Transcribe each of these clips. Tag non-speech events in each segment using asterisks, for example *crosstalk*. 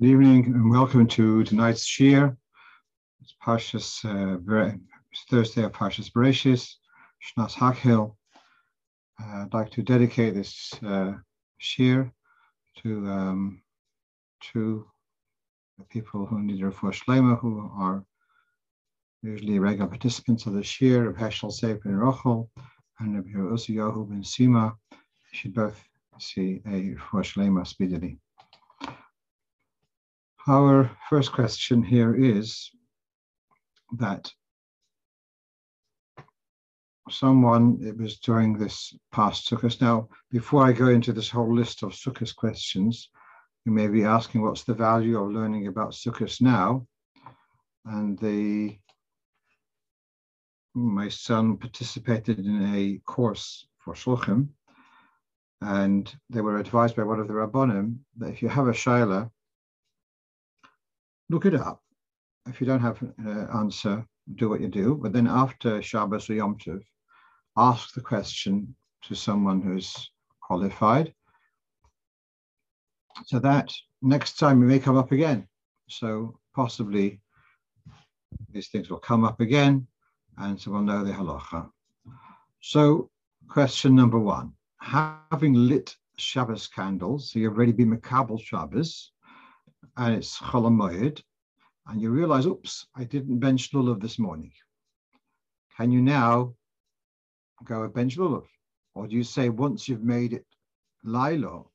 Good evening and welcome to tonight's Shir. It's Parshas, uh, Thursday of Parshas Bereshis, Shnas Hakhel. Uh, I'd like to dedicate this uh, Shir to um, to the people who need refuah shlema, who are usually regular participants of the Shir of Heschel Seif ben Rochel and of Rabbi Uziyahu ben Sima. You should both see a refuah shlema speedily. Our first question here is that someone, it was during this past Sukkot. Now, before I go into this whole list of Sukkot questions, you may be asking what's the value of learning about Sukkot now? And the my son participated in a course for Shulchan, and they were advised by one of the Rabbonim that if you have a Shaila, look it up. If you don't have an uh, answer, do what you do. But then after Shabbos or Yom Tov, ask the question to someone who's qualified. So that next time it may come up again. So possibly these things will come up again and so we'll know the halacha. So question number one, having lit Shabbos candles, so you've already been Makabal Shabbos, and it's Cholamoyed, and you realize, oops, I didn't bench lulav this morning. Can you now go and bench lulav? Or do you say once you've made it lilo,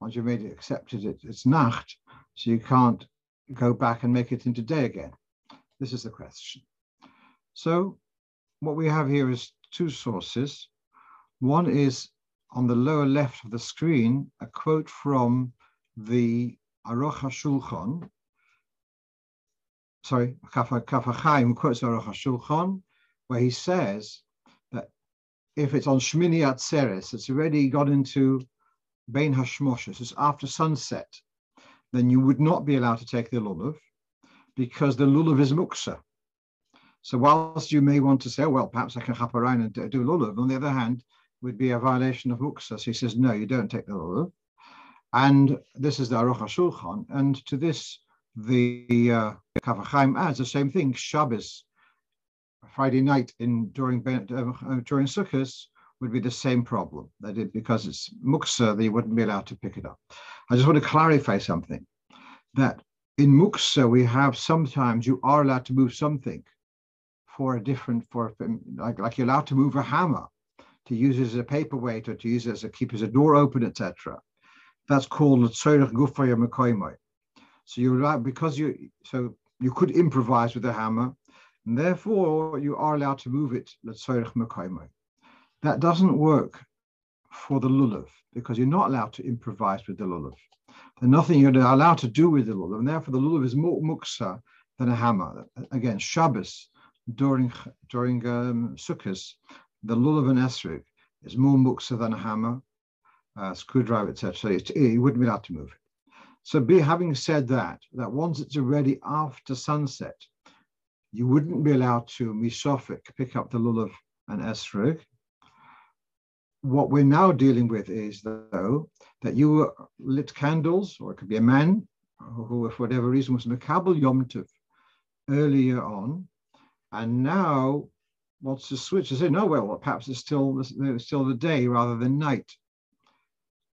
once you've made it accepted it, it's nacht, so you can't go back and make it into day again? This is the question. So what we have here is two sources. One is on the lower left of the screen, a quote from the Aruch HaShulchan, sorry, Kaf Chaim quotes Aruch HaShulchan, where he says that if it's on Shmini Atzeres, it's already got into Bein Hashmoshes, it's after sunset, then you would not be allowed to take the lulav because the lulav is muksa. So whilst you may want to say, oh, well, perhaps I can hop around and do lulav, on the other hand, would be a violation of muksa. So he says, no, you don't take the lulav. And this is the Aruch HaShulchan. And to this, the uh, Kaf HaChaim adds the same thing. Shabbos, Friday night in during uh, during Sukkot would be the same problem. That it, because it's muksa, they wouldn't be allowed to pick it up. I just want to clarify something. That in muksa we have sometimes you are allowed to move something for a different for like like you're allowed to move a hammer to use it as a paperweight or to use it as a keep as a door open, etc. That's called tzorich gufaya mekoimoi. So you're allowed because you so you could improvise with a hammer, and therefore you are allowed to move it. That doesn't work for the lulav because you're not allowed to improvise with the lulav. There's nothing you're allowed to do with the lulav, and therefore the lulav is more muksa than a hammer. Again, Shabbos during during um, Sukkot, the lulav and esrog is more muksa than a hammer, uh, screwdriver, etc. So you wouldn't be allowed to move it. So be having said that, that once it's already after sunset, you wouldn't be allowed to misofik, pick up the lulav and esrog. What we're now dealing with is though that you lit candles, or it could be a man who, for whatever reason, was makabel yom tov earlier on, and now wants to switch and say, no, well, perhaps it's still it's still the day rather than night.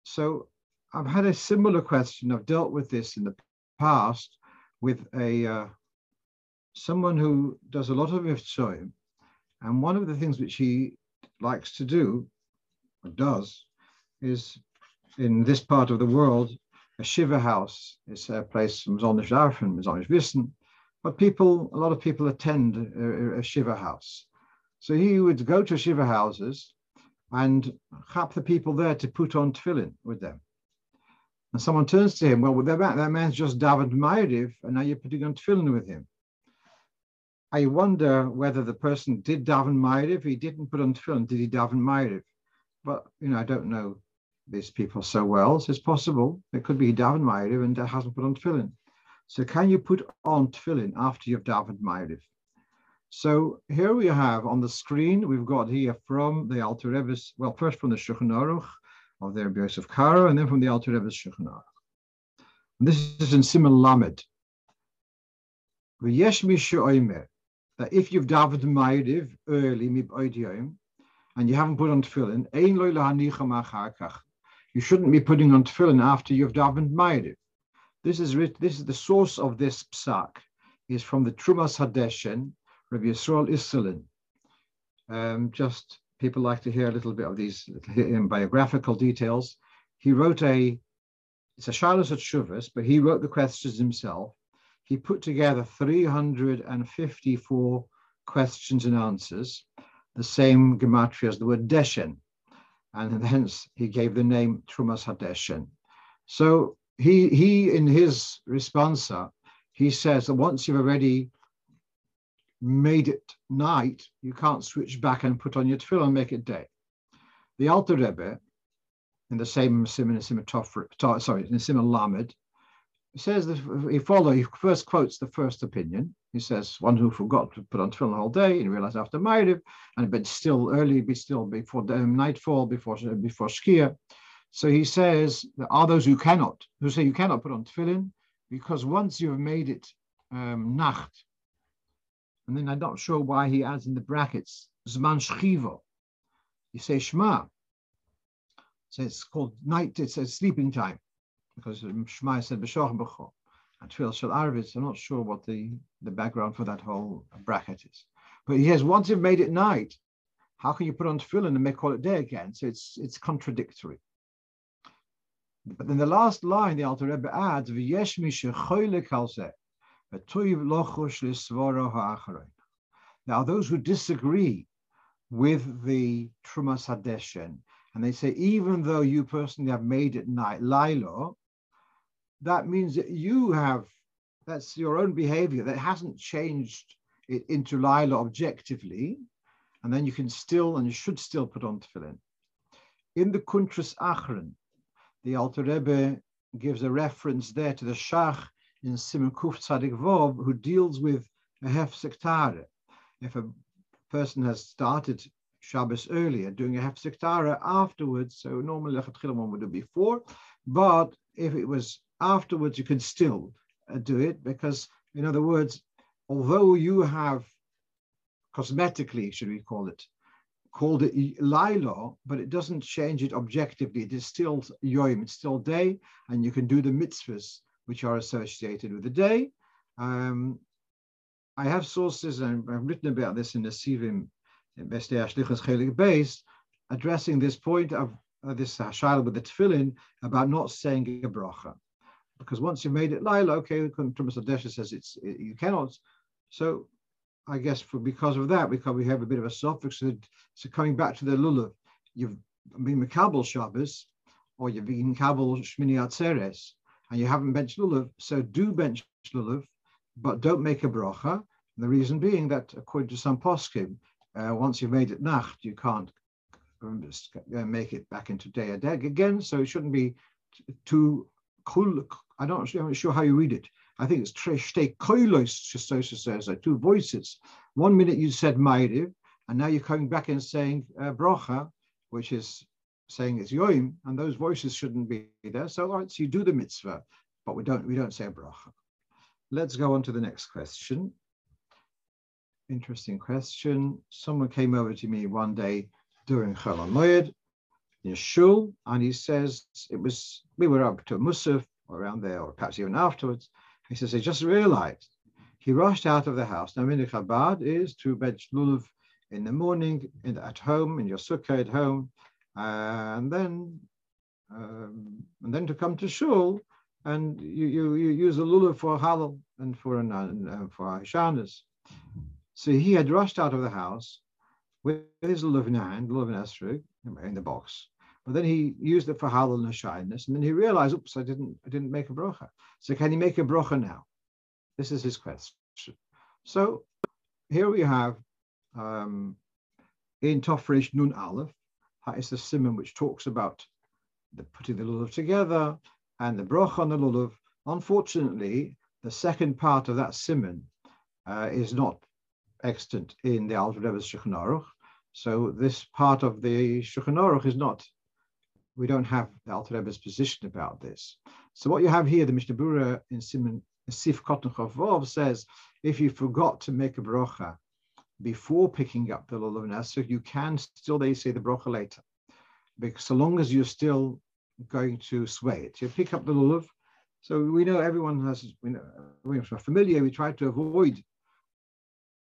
So I've had a similar question. I've dealt with this in the past with a uh, someone who does a lot of iftsoim, and one of the things which he likes to do, or does, is in this part of the world, a shiva house is a place from Zonish Arfen, Zonish Wissen, but people, a lot of people attend a, a shiva house. So he would go to shiva houses and chap the people there to put on tefillin with them. And someone turns to him, well, that, that man's just davened Ma'ariv, and now you're putting on tefillin with him. I wonder whether the person did daven Ma'ariv, he didn't put on tefillin, did he daven Ma'ariv? But, you know, I don't know these people so well, so it's possible. It could be davened Ma'ariv and hasn't put on tefillin. So can you put on tefillin after you've davened Ma'ariv? So here we have on the screen, we've got here from the Alter Rebbe's, well, first from the Shulchan Aruch, of the Rabbi Yosef Karo, and then from the Alter Rebbe's Shulchan Aruch. And this is in Simon Lamed. That if you've davened Ma'ariv early, and you haven't put on tefillin, you shouldn't be putting on tefillin after you've davened Ma'ariv. This is this is the source of this psak is from the Trumas Hadeshen, Rabbi Yisrael Isserlin. Um, just people like to hear a little bit of these biographical details. He wrote a, it's a Shilas at Shuvas, but he wrote the questions himself. He put together 354 questions and answers, the same gematria as the word Deshen, and *laughs* hence he gave the name Trumas Hadeshen. So he, he in his responsa, he says that once you've already made it night, you can't switch back and put on your tefillin and make it day. The Alter Rebbe, in the same Simon sorry, in the Simon Lamed, says that he follow, he first quotes the first opinion. He says, one who forgot to put on tefillin all day and realized after Ma'ariv, and but still early, be still before um, nightfall, before before Shkia. So he says, there are those who cannot, who say you cannot put on tefillin, because once you've made it um, nacht, and then I'm not sure why he adds in the brackets zman shchivo. You say shema. So it's called night. It says sleeping time because Shema said b'shoch b'cho. And Tfil Shel Arvitz, I'm not sure what the, the background for that whole bracket is. But he says, once you've made it night, how can you put on tefillin and make call it day again? So it's it's contradictory. But then the last line, the Alter Rebbe adds, "V'yesh mi shechoyle kalzeh, now, those who disagree with the Trumas Hadeshen, and they say, even though you personally have made it night, Lilo, that means that you have, that's your own behavior that hasn't changed it into Lilo objectively, and then you can still and you should still put on tefillin. In the Kuntras Achren, the Alter Rebbe gives a reference there to the Shach in Simon Kuf Tzadik Vov, who deals with a hefsek tahara. If a person has started Shabbos earlier, doing a hefsek tahara afterwards, so normally one would do before, but if it was afterwards, you can still uh, do it because, in other words, although you have cosmetically, should we call it, called it Lilo, but it doesn't change it objectively. It is still Yom, it's still day, and you can do the mitzvahs which are associated with the day. Um, I have sources, and I've written about this in the Sivim, Ashlichas Chelik Beis, addressing this point of uh, this Hashayla with the tefillin about not saying a bracha. Because once you've made it Laila, okay, Trumas Hadeshen says it's it, you cannot. So I guess for because of that, because we have a bit of a suffix. So, so coming back to the lulav, you've been Makabal Shabbos, or you've been Kabul Shmini Atzeres, and you haven't benched lulav, so do bench lulav, but don't make a bracha. And the reason being that, according to some poskim, uh, once you've made it nacht, you can't uh, make it back into day a day again. So it shouldn't be too cool. I don't, I'm not sure how you read it. I think it's treshte koilos, Shistosa says, like two voices. One minute you said ma'ariv, and now you're coming back and saying uh, bracha, which is saying it's yoim, and those voices shouldn't be there. So, all right, so you do the mitzvah, but we don't we don't say a bracha. Let's go on to the next question. Interesting question. Someone came over to me one day during Chol Moed in shul, and he says it was we were up to Musaf around there, or perhaps even afterwards. He says he just realized he rushed out of the house. Now, in Chabad is to bench lulav in the morning, in, at home, in your sukkah at home, and then um, and then to come to shul and you, you, you use a lulav for Hallel and for an, uh, for Hashanas. So he had rushed out of the house with his lulav in hand, lulav and esrog in the box. But then he used it for Hallel and shyness, and then he realized, oops, I didn't, I didn't make a brocha. So can he make a brocha now? This is his question. So here we have um, in Tofresh Nun Aleph, is the simon which talks about the putting the lulav together and the broch on the lulav. Unfortunately, the second part of that simon uh, is not extant in the Alter Rebbe's Aruch. So this part of the Shulchan Aruch is not, we don't have the Alter Rebbe's position about this. So what you have here, the Mishnah Berurah in Simon Sif Vov says, if you forgot to make a brocha before picking up the lulav and nesr, you can still, they say, the brocha later. Because so long as you're still going to sway it, you pick up the lulav. So we know everyone has, we know, we're familiar, we try to avoid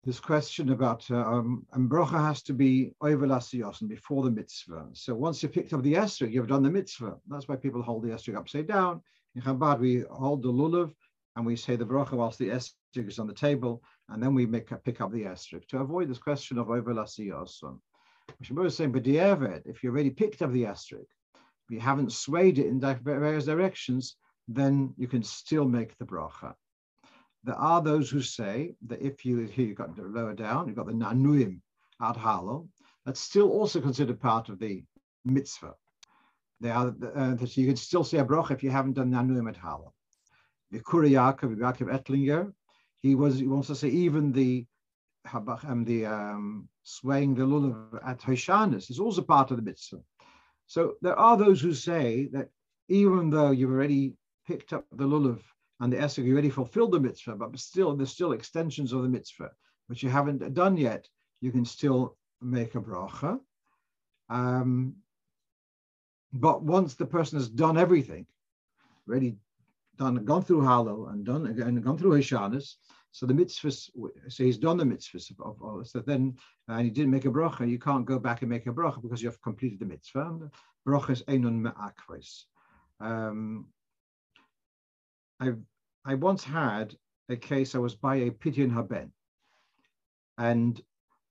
this question about um, and bracha has to be over and before the mitzvah. So once you picked up the esrog, you've done the mitzvah. That's why people hold the esrog upside down. In Chabad, we hold the lulav and we say the bracha whilst the esrog is on the table, and then we make pick up the esrog to avoid this question of overlasiyosan. Shmuel is saying, but if you already picked up the esrog, if you haven't swayed it in various directions, then you can still make the bracha. There are those who say that if you, here you've got lower down, you've got the nanuim ad Hallel, that's still also considered part of the mitzvah. They are, uh, so you can still say a bracha if you haven't done nanuim ad Hallel. The Kura Yaakov, Yaakov Ettlinger, he was he wants to say even the um, the um, swaying the lulav at Hoshanis is also part of the mitzvah. So there are those who say that even though you've already picked up the lulav and the Esek, you already fulfilled the mitzvah, but still, there's still extensions of the mitzvah, which you haven't done yet. You can still make a bracha. Um, but once the person has done everything, already done, gone through Hallel and done and gone through Hashanahs, so the mitzvahs, so he's done the mitzvahs of, of, so then, and he didn't make a bracha, you can't go back and make a bracha because you have completed the mitzvah. Bracha is einun me'akvais. Um, I've I once had a case, I was by a Pidyon Haben, and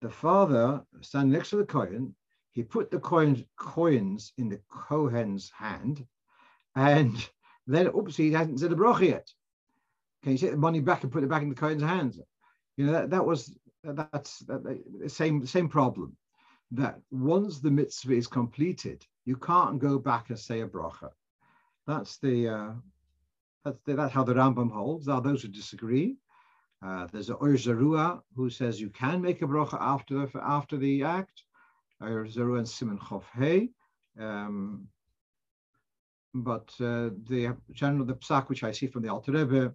the father standing next to the coin. he put the coins, coins in the Kohen's hand, and then, oops, he hasn't said a bracha yet. Can you take the money back and put it back in the Kohen's hands? You know, that, that was, that's that, the same, same problem, that once the mitzvah is completed, you can't go back and say a bracha. That's the, uh, that's, that's how the Rambam holds. There are those who disagree. Uh, there's a Ur who says you can make a bracha after the, after the act. Ur and Simon Chof Hey. Um, but uh, the of the psak which I see from the Alter Rebbe,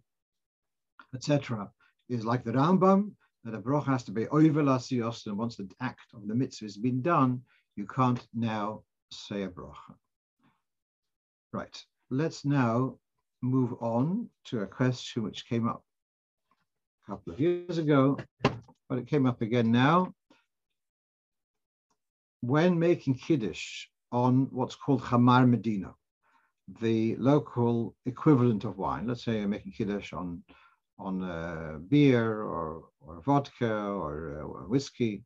etc., is like the Rambam that a bracha has to be over lasios, and once the act of the mitzvah has been done, you can't now say a bracha. Right. Let's now move on to a question which came up a couple of years ago, but it came up again now. When making Kiddush on what's called Chamar Medina, the local equivalent of wine, let's say you're making Kiddush on, on uh, beer or, or vodka or uh, whiskey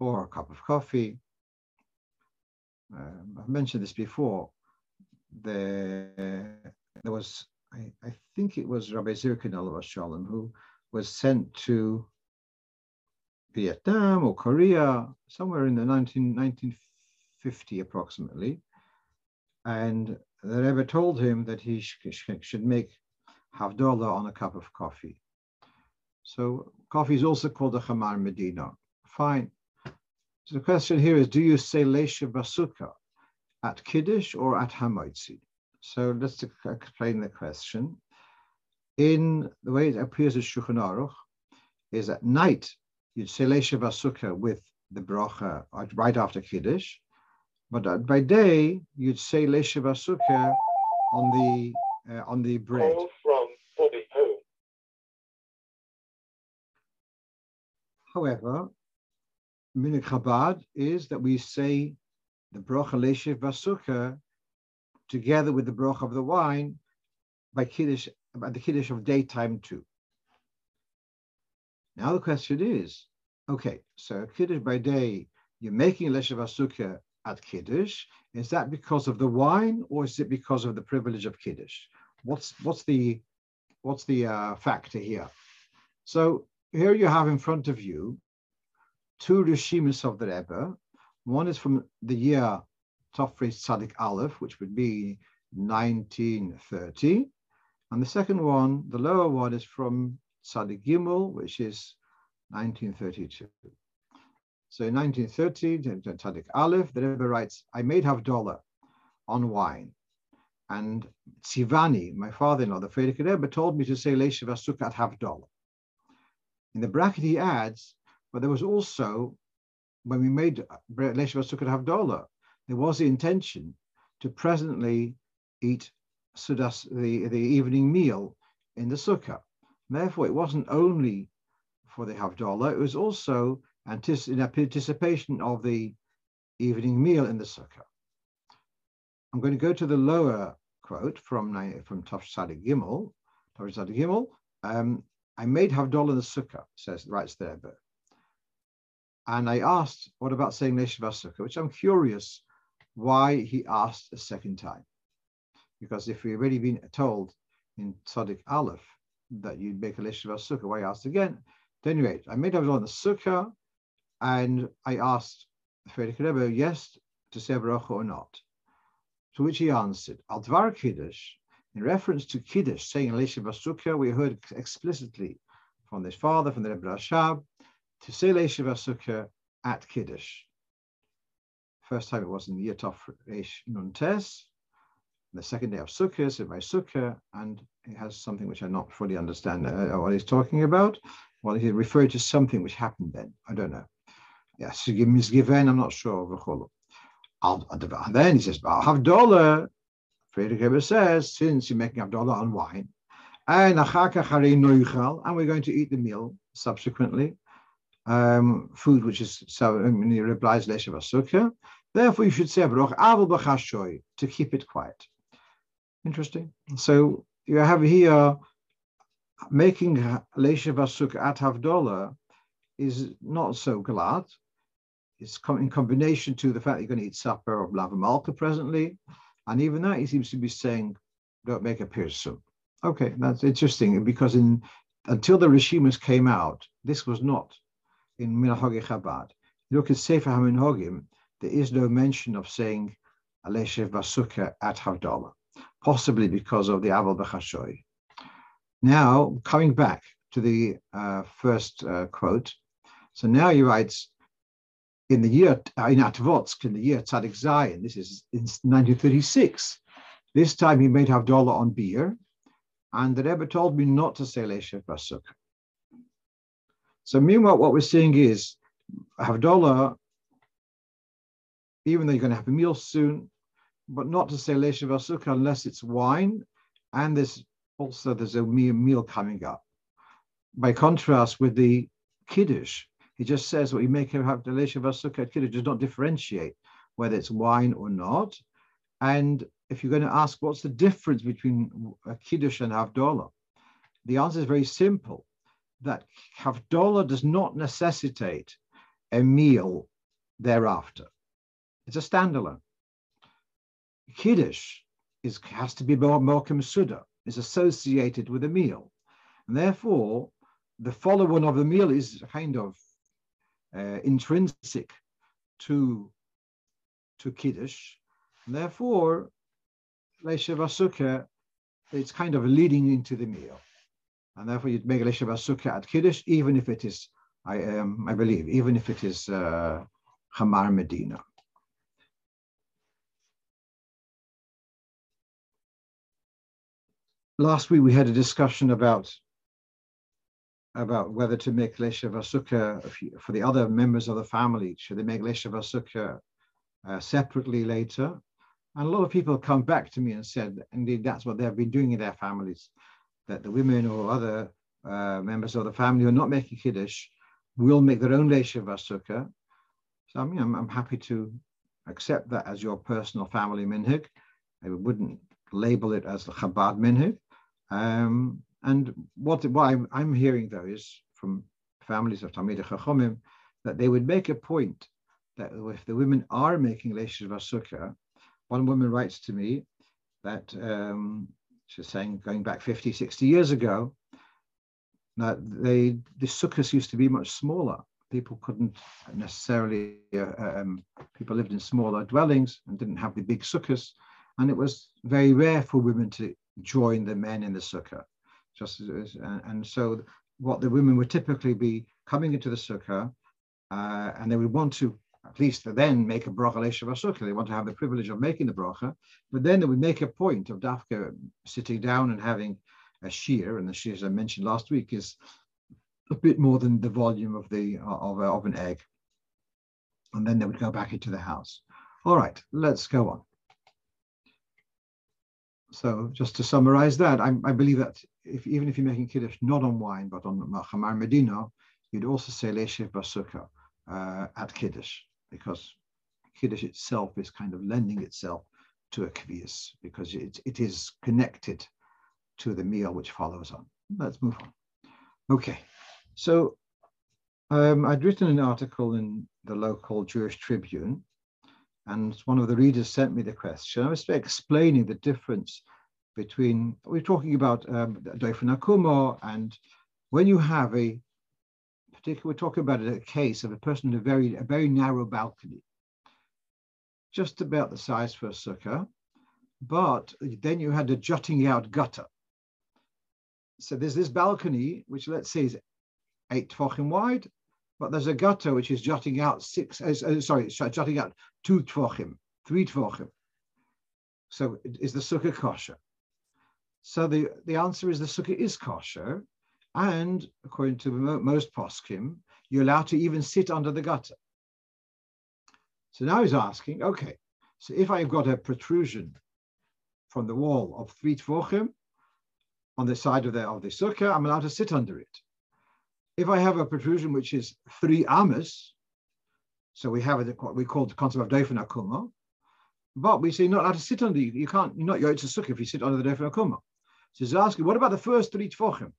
or a cup of coffee. Um, I've mentioned this before. The there was, I, I think it was Rabbi Zirkin Shalom who was sent to Vietnam or Korea somewhere in the 19, 1950 approximately. And the Rebbe told him that he sh should make Havdalah on a cup of coffee. So coffee is also called a Chamar Medina. Fine. So the question here is, do you say Lesha Basuka at Kiddush or at Hamaitzi? So let's explain the question. In the way it appears in Shulchan Aruch, is at night you'd say Lesha Vasuka with the bracha right after Kiddush, but by day you'd say Vasuka on the uh, on the bread. Call from Bobby Home. However, Minik Chabad is that we say the bracha Lesha Vasuka together with the broch of the wine by kiddush, by the kiddush of daytime too. Now the question is, okay, so kiddush by day, you're making asukah at kiddush. Is that because of the wine, or is it because of the privilege of kiddush? What's what's the what's the uh, factor here? So here you have in front of you two rishimis of the Rebbe. One is from the year Tofre Sadik Aleph, which would be 1930. And the second one, the lower one, is from Sadik Gimel, which is 1932. So in 1930, Tzadik Aleph, the Rebbe writes, I made Havdalah on wine. And Tzivani, my father-in-law, the Frierdiker Rebbe, told me to say Leishav Sukkah at Havdalah. In the bracket he adds, but there was also, when we made uh, Leishav Sukkah at Havdalah, there was the intention to presently eat sudas, the, the evening meal in the sukkah. Therefore, it wasn't only for the Havdalah, it was also in anticipation of the evening meal in the sukkah. I'm going to go to the lower quote from from Tav Sadik Gimel. Tav Gimel. Um, I made Havdalah in the sukkah, says writes there, but and I asked, what about saying Neshiva Sukkah, which I'm curious why he asked a second time. Because if we've already been told in Tzaddik Aleph that you'd make a Neshiva Sukkah, why asked again? At any rate, I made Havdalah in the sukkah, and I asked Frierdiker Rebbe, yes, to say Baruch or not. To which he answered, Al Dvar Kiddush, in reference to Kiddush, saying Elisha Basukha, we heard explicitly from this father, from the Rebbe Rashab, to say Elisha Basukha at Kiddush. First time it was in the Yatov Reish Nun Tes, the second day of Sukkah, so by Sukkah, and he has something which I do not fully understand uh, what he's talking about. Well, he referred to something which happened then. I don't know. Yes, give misgiven, I'm not sure. And then he says, Havdalah, Frierdiker Rebbe says, since you're making Havdalah on wine, and and we're going to eat the meal subsequently, um, food which is so he replies Leshavasukha. Therefore, you should say to keep it quiet. Interesting. So you have here making Leshavasukha at Havdalah is not so glad it's in combination to the fact that you're going to eat supper of lava malka presently. And even that, he seems to be saying, don't make a pirsum. Okay, that's interesting because in until the Rishimas came out, this was not in Minhagi Chabad. You look at Sefer HaMinhagim, there is no mention of saying Aleshev Basukha at Havdalah, possibly because of the Aval Bechashoy. Now, coming back to the uh, first uh, quote, so now he writes, in the year uh, in Atvotsk, in the year Tzadik Zayin, this is in 1936. This time he made Havdalah on beer, and the Rebbe told me not to say Leshev. So meanwhile, what we're seeing is Havdalah, even though you're going to have a meal soon, but not to say Leshev unless it's wine, and there's also there's a meal coming up. By contrast with the Kiddush, he just says what you make him have does not differentiate whether it's wine or not. And if you're going to ask what's the difference between a kiddush and havdalah, the answer is very simple. That havdalah does not necessitate a meal thereafter. It's a standalone. Kiddush is, has to be more Mokum Suda, is associated with a meal. And therefore, the follow-on of the meal is kind of uh, intrinsic to to Kiddush. Therefore, Leisha it's kind of leading into the meal. And therefore, you'd make Leisha at Kiddush, even if it is, I, um, I believe, even if it is uh, Hamar Medina. Last week, we had a discussion about about whether to make Lesha Vasukha for the other members of the family. Should they make Lesha Vasukha uh, separately later? And a lot of people come back to me and said, indeed, that's what they've been doing in their families, that the women or other uh, members of the family who are not making Kiddush will make their own Lesha Vasukha. So I mean, I'm, I'm happy to accept that as your personal family minhag. I wouldn't label it as the Chabad minhag. Um, and what, what I'm, I'm hearing though is from families of Talmid Chachomim that they would make a point that if the women are making Leishiv Sukkah, one woman writes to me that um, she's saying going back 50, 60 years ago, that they the sukkahs used to be much smaller. People couldn't necessarily, uh, um, people lived in smaller dwellings and didn't have the big sukkahs. And it was very rare for women to join the men in the sukkah just as, and so what the women would typically be coming into the sukkah, uh, and they would want to at least then make a bracha leshav They want to have the privilege of making the bracha, but then they would make a point of dafka sitting down and having a shear, and the shear, as I mentioned last week, is a bit more than the volume of the of, of an egg. And then they would go back into the house. All right, let's go on. So just to summarize that, I, I believe that if, even if you're making kiddush not on wine but on chamar medina, you'd also say leshev basukah uh, at kiddush because kiddush itself is kind of lending itself to a kvias because it, it is connected to the meal which follows on. Let's move on. Okay, so um, I'd written an article in the local Jewish Tribune and one of the readers sent me the question. I was explaining the difference between, we're talking about um, and when you have a particular, we're talking about a case of a person in a very, a very narrow balcony, just about the size for a sukkah, but then you had a jutting out gutter. So there's this balcony, which let's say is eight tefachim wide, but there's a gutter which is jutting out six, uh, uh sorry, jutting out two tefachim, three tefachim. So is the sukkah kosher? So the, the answer is the sukkah is kosher, and according to most poskim, you're allowed to even sit under the gutter. So now he's asking, okay, so if I've got a protrusion from the wall of three tefachim on the side of the of the sukkah, I'm allowed to sit under it if I have a protrusion which is three amas, so we have what we call the concept of dofen akuma, but we say not allowed to sit under you. Can't, you're not a sukkah if you sit under the dofen akuma. So he's asking, what about the first three tfochim?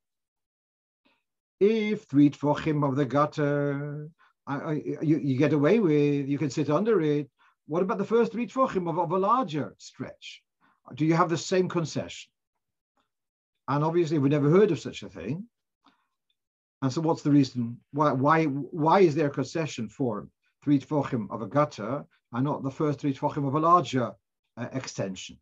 If three tfochim of the gutter, I, I, you, you, get away with, you can sit under it. What about the first three tfochim of, of a larger stretch? Do you have the same concession? And obviously, we never heard of such a thing. And so what's the reason? Why, why, why is there a concession for three tfochim of a gutter and not the first three tfochim of a larger uh, extension?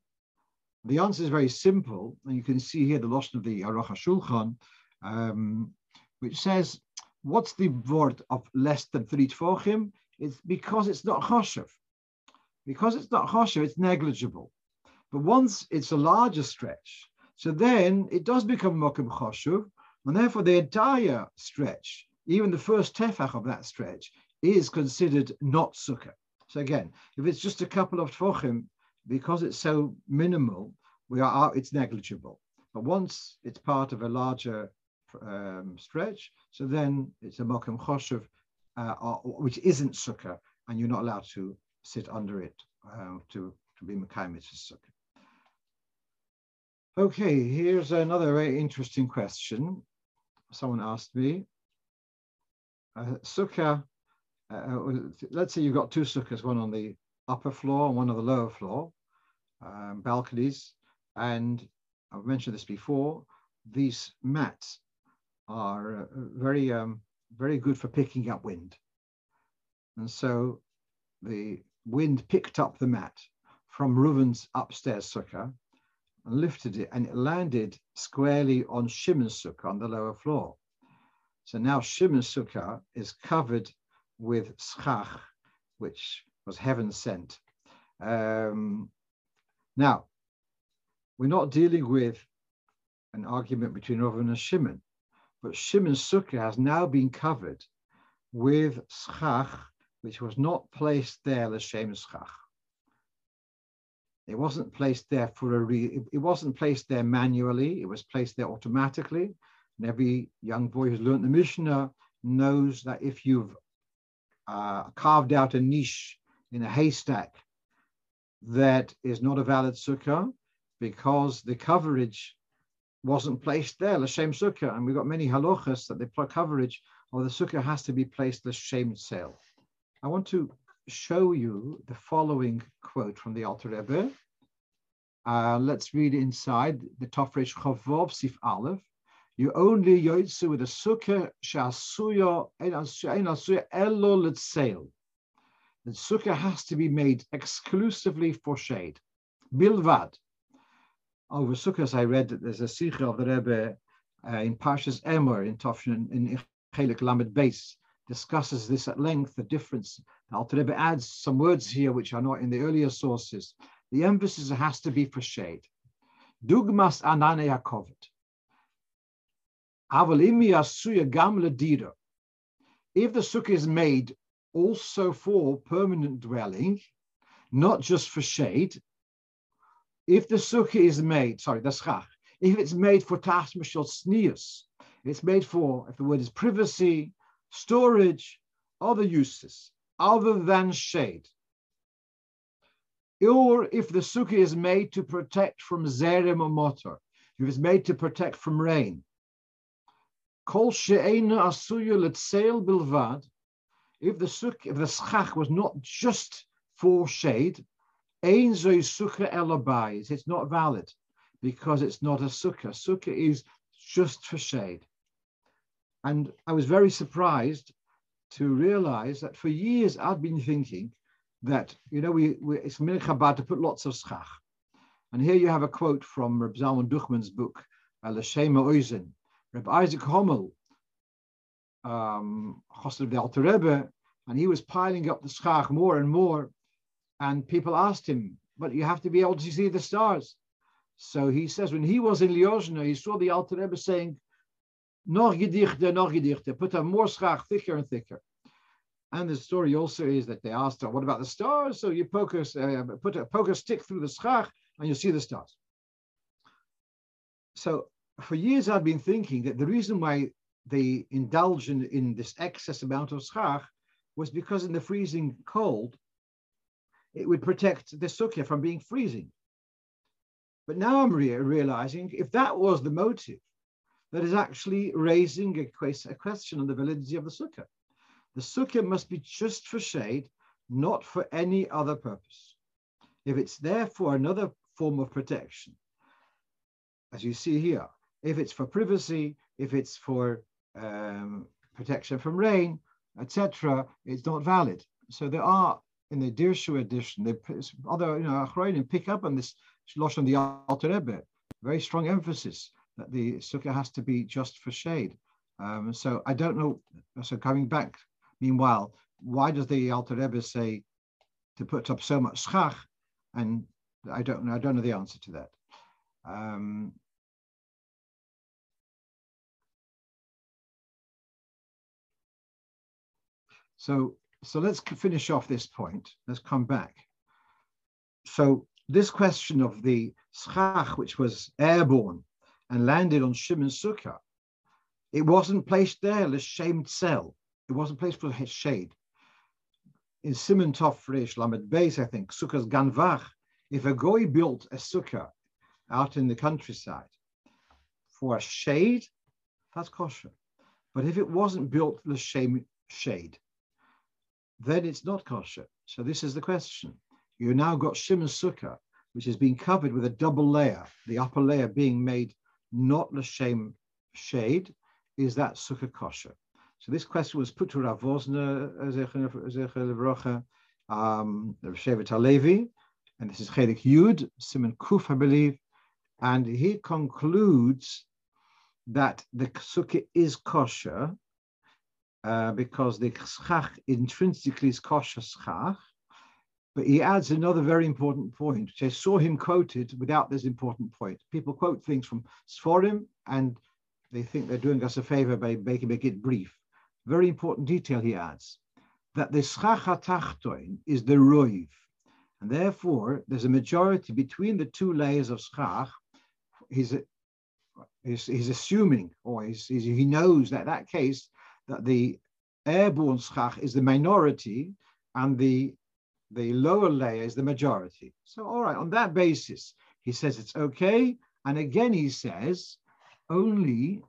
The answer is very simple, and you can see here the loss of the Aruch HaShulchan, um, which says, what's the word of less than three tfochim? It's because it's not choshev. Because it's not choshev, it's negligible. But once it's a larger stretch, so then it does become mokum choshev, and therefore, the entire stretch, even the first tefach of that stretch, is considered not sukkah. So again, if it's just a couple of tefachim, because it's so minimal, we are it's negligible. But once it's part of a larger um, stretch, so then it's a mokum choshev, uh, which isn't sukkah, and you're not allowed to sit under it uh, to, to be mekayim sukkah. Okay, here's another very interesting question someone asked me, uh, sukkah, uh, uh, let's say you've got two sukkahs, one on the upper floor and one on the lower floor, um, balconies. And I've mentioned this before, these mats are uh, very, um, very good for picking up wind. And so the wind picked up the mat from Reuven's upstairs sukkah and lifted it, and it landed squarely on Shimon's sukkah on the lower floor. So now Shimon's sukkah is covered with schach, which was heaven sent. Um, now, we're not dealing with an argument between Reuven and Shimon, but Shimon's sukkah has now been covered with schach, which was not placed there l'shem schach. It wasn't placed there for a re- it wasn't placed there manually. It was placed there automatically. And every young boy who's learned the Mishnah knows that if you've uh, carved out a niche in a haystack, that is not a valid sukkah because the coverage wasn't placed there, l'shem sukkah. And we've got many halachas that the coverage of the sukkah has to be placed l'shem sale. I want to show you the following quote from the Alter Rebbe. Uh, let's read inside the Tofresh Chavov Sif Aleph. You only yoitzu with a sukkah shasuya asuya elo letzail. The sukkah has to be made exclusively for shade. Bilvad. Over sukkahs, I read that there's a sikha of the Rebbe uh, in Parshas Emor in Tofshin in Chelik Lamed Base discusses this at length, the difference The Alter Rebbe adds some words here which are not in the earlier sources. The emphasis has to be for shade. Dugmas anane yakovet. If the sukkah is made also for permanent dwelling, not just for shade, if the sukkah is made, sorry, the schach, if it's made for tasmashal sneas, it's made for, if the word is privacy, storage, other uses, other than shade. Or if the sukkah is made to protect from zerem or motor, if it's made to protect from rain. Kol she'ena asuya bilvad, if the sukkah, if the schach was not just for shade, ein zoy sukkah elabayis, it's not valid because it's not a sukkah. Sukkah is just for shade. And I was very surprised to realize that for years I've been thinking that, you know, we, we it's minchabad to put lots of schach. And here you have a quote from Reb Zalman Duchman's book, uh, L'Shema Oizen. Reb Isaac Hommel, um, of the Alter Rebbe, and he was piling up the schach more and more. And people asked him, but you have to be able to see the stars. So he says, when he was in Liozna, he saw the Alter Rebbe saying, noch gedichte, noch gedichte, put a more schach thicker and thicker. And the story also is that they asked what about the stars? So you poke a, uh, put a, poke a stick through the schach and you'll see the stars. So for years I've been thinking that the reason why they indulged in, in this excess amount of schach was because in the freezing cold, it would protect the sukkah from being freezing. But now I'm re- realizing if that was the motive, that is actually raising a, a question on the validity of the sukkah. The sukkah must be just for shade, not for any other purpose. If it's there for another form of protection, as you see here, if it's for privacy, if it's for um, protection from rain, etc., it's not valid. So there are in the Dirshu edition, the other you know Achronim pick up on this Shlosh on the Alter Rebbe, very strong emphasis that the sukkah has to be just for shade. Um, so I don't know. So coming back, meanwhile, why does the Alter Rebbe say to put up so much schach? And I don't know. I don't know the answer to that. Um, so so let's finish off this point. Let's come back. So this question of the schach, which was airborne, and landed on Shimon Sukkah, it wasn't placed there, the l'shem cell. It wasn't placed for shade. In Simon Tofresh Lamed Beis, I think, Sukkah's Ganvach, if a goy built a sukkah out in the countryside for a shade, that's kosher. But if it wasn't built the l'shem shade, then it's not kosher. So this is the question. You've now got Shimon Sukkah, which has been covered with a double layer, the upper layer being made not l'shem shade, is that sukkah kosher? So this question was put to Rav Wosner, um, Rav Shevet Halevi, and this is Chelik Yud, Simon Kuf, I believe, and he concludes that the sukkah is kosher uh, because the schach intrinsically is kosher schach, but he adds another very important point, which I saw him quoted without this important point. People quote things from Sforim and they think they're doing us a favor by making it brief. Very important detail he adds that the schach hatachtoin is the roiv, and therefore there's a majority between the two layers of schach. He's, he's, he's assuming, or he's, he's, he knows that that case that the airborne schach is the minority and the the lower layer is the majority. So, all right, on that basis, he says it's okay. And again, he says only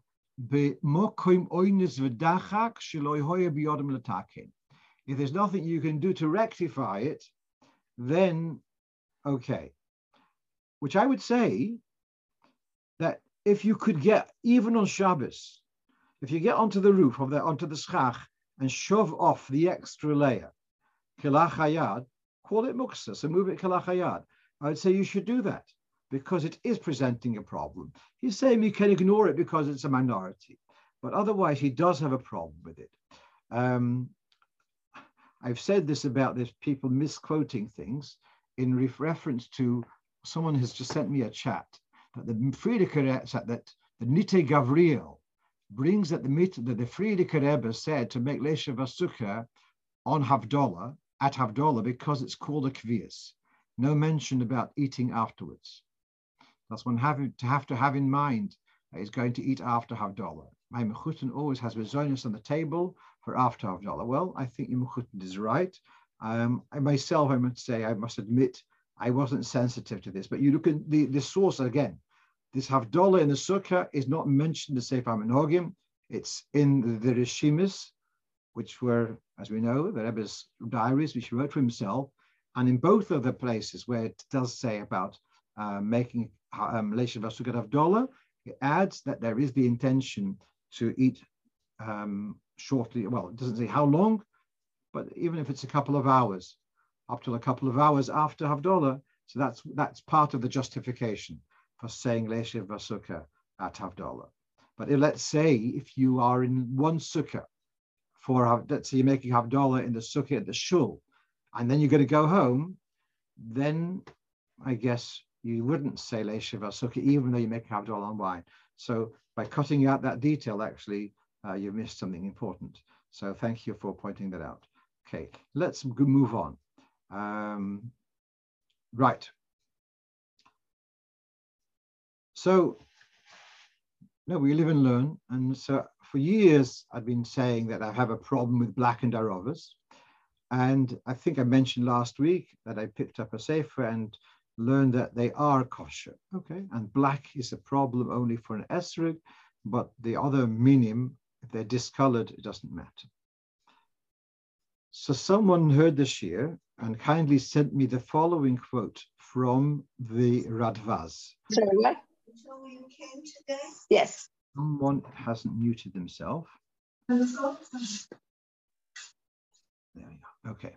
if there's nothing you can do to rectify it, then okay. Which I would say that if you could get, even on Shabbos, if you get onto the roof of the onto the schach and shove off the extra layer, kilachayad, call it muksa, so move it kalachayad. I would say you should do that because it is presenting a problem. He's saying you can ignore it because it's a minority, but otherwise he does have a problem with it. Um, I've said this about this people misquoting things in reference to someone has just sent me a chat that the Frierdiker that the Nite Gavriel brings that the that the Frierdiker Rebbe said to make Lesha Vasuka on Havdalah at Havdalah because it's called a kvias. No mention about eating afterwards. That's one having to have to have in mind that he's going to eat after Havdalah. My Mechutin always has mezoinus on the table for after Havdalah. Well, I think Mechutin is right. Um, I myself, I must say, I must admit, I wasn't sensitive to this. But you look at the, the source again. This Havdalah in the Sukkah is not mentioned in Sefer Minhagim. It's in the, Rishimis, which were, as we know, the Rebbe's diaries, which he wrote for himself. And in both of the places where it does say about uh, making um, Leisha Vasukat Havdalah, it adds that there is the intention to eat um, shortly. Well, it doesn't say how long, but even if it's a couple of hours, up to a couple of hours after Havdalah, so that's that's part of the justification for saying Leisha Vasuka at Havdalah. But if, let's say if you are in one sukkah for, let's say you're making Havdalah in the sukkah at the shul, and then you're going to go home, then I guess you wouldn't say Leisha Vasuka, even though you make Havdalah on wine. So by cutting out that detail, actually, uh, you missed something important. So thank you for pointing that out. Okay, let's move on. Um, right. So, no, we live and learn. And so for years, I've been saying that I have a problem with blackened arovas. And I think I mentioned last week that I picked up a sefer and learned that they are kosher. Okay, and black is a problem only for an esrog, but the other minim, if they're discolored, it doesn't matter. So someone heard this year and kindly sent me the following quote from the Radvaz. Sorry, what? Yes. Someone hasn't muted themselves. There we go. Okay.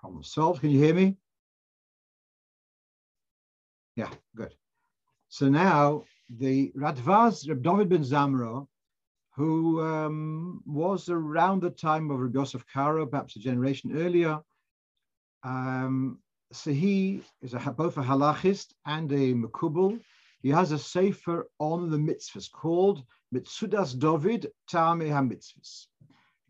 Problem solved. Can you hear me? Yeah, good. So now the Radvaz, Reb David ben Zamro, who um, was around the time of Rabbi Yosef Karo, perhaps a generation earlier. Um, so he is a, both a halachist and a makubal. He has a sefer on the mitzvahs called Mitzudas David Tame HaMitzvahs.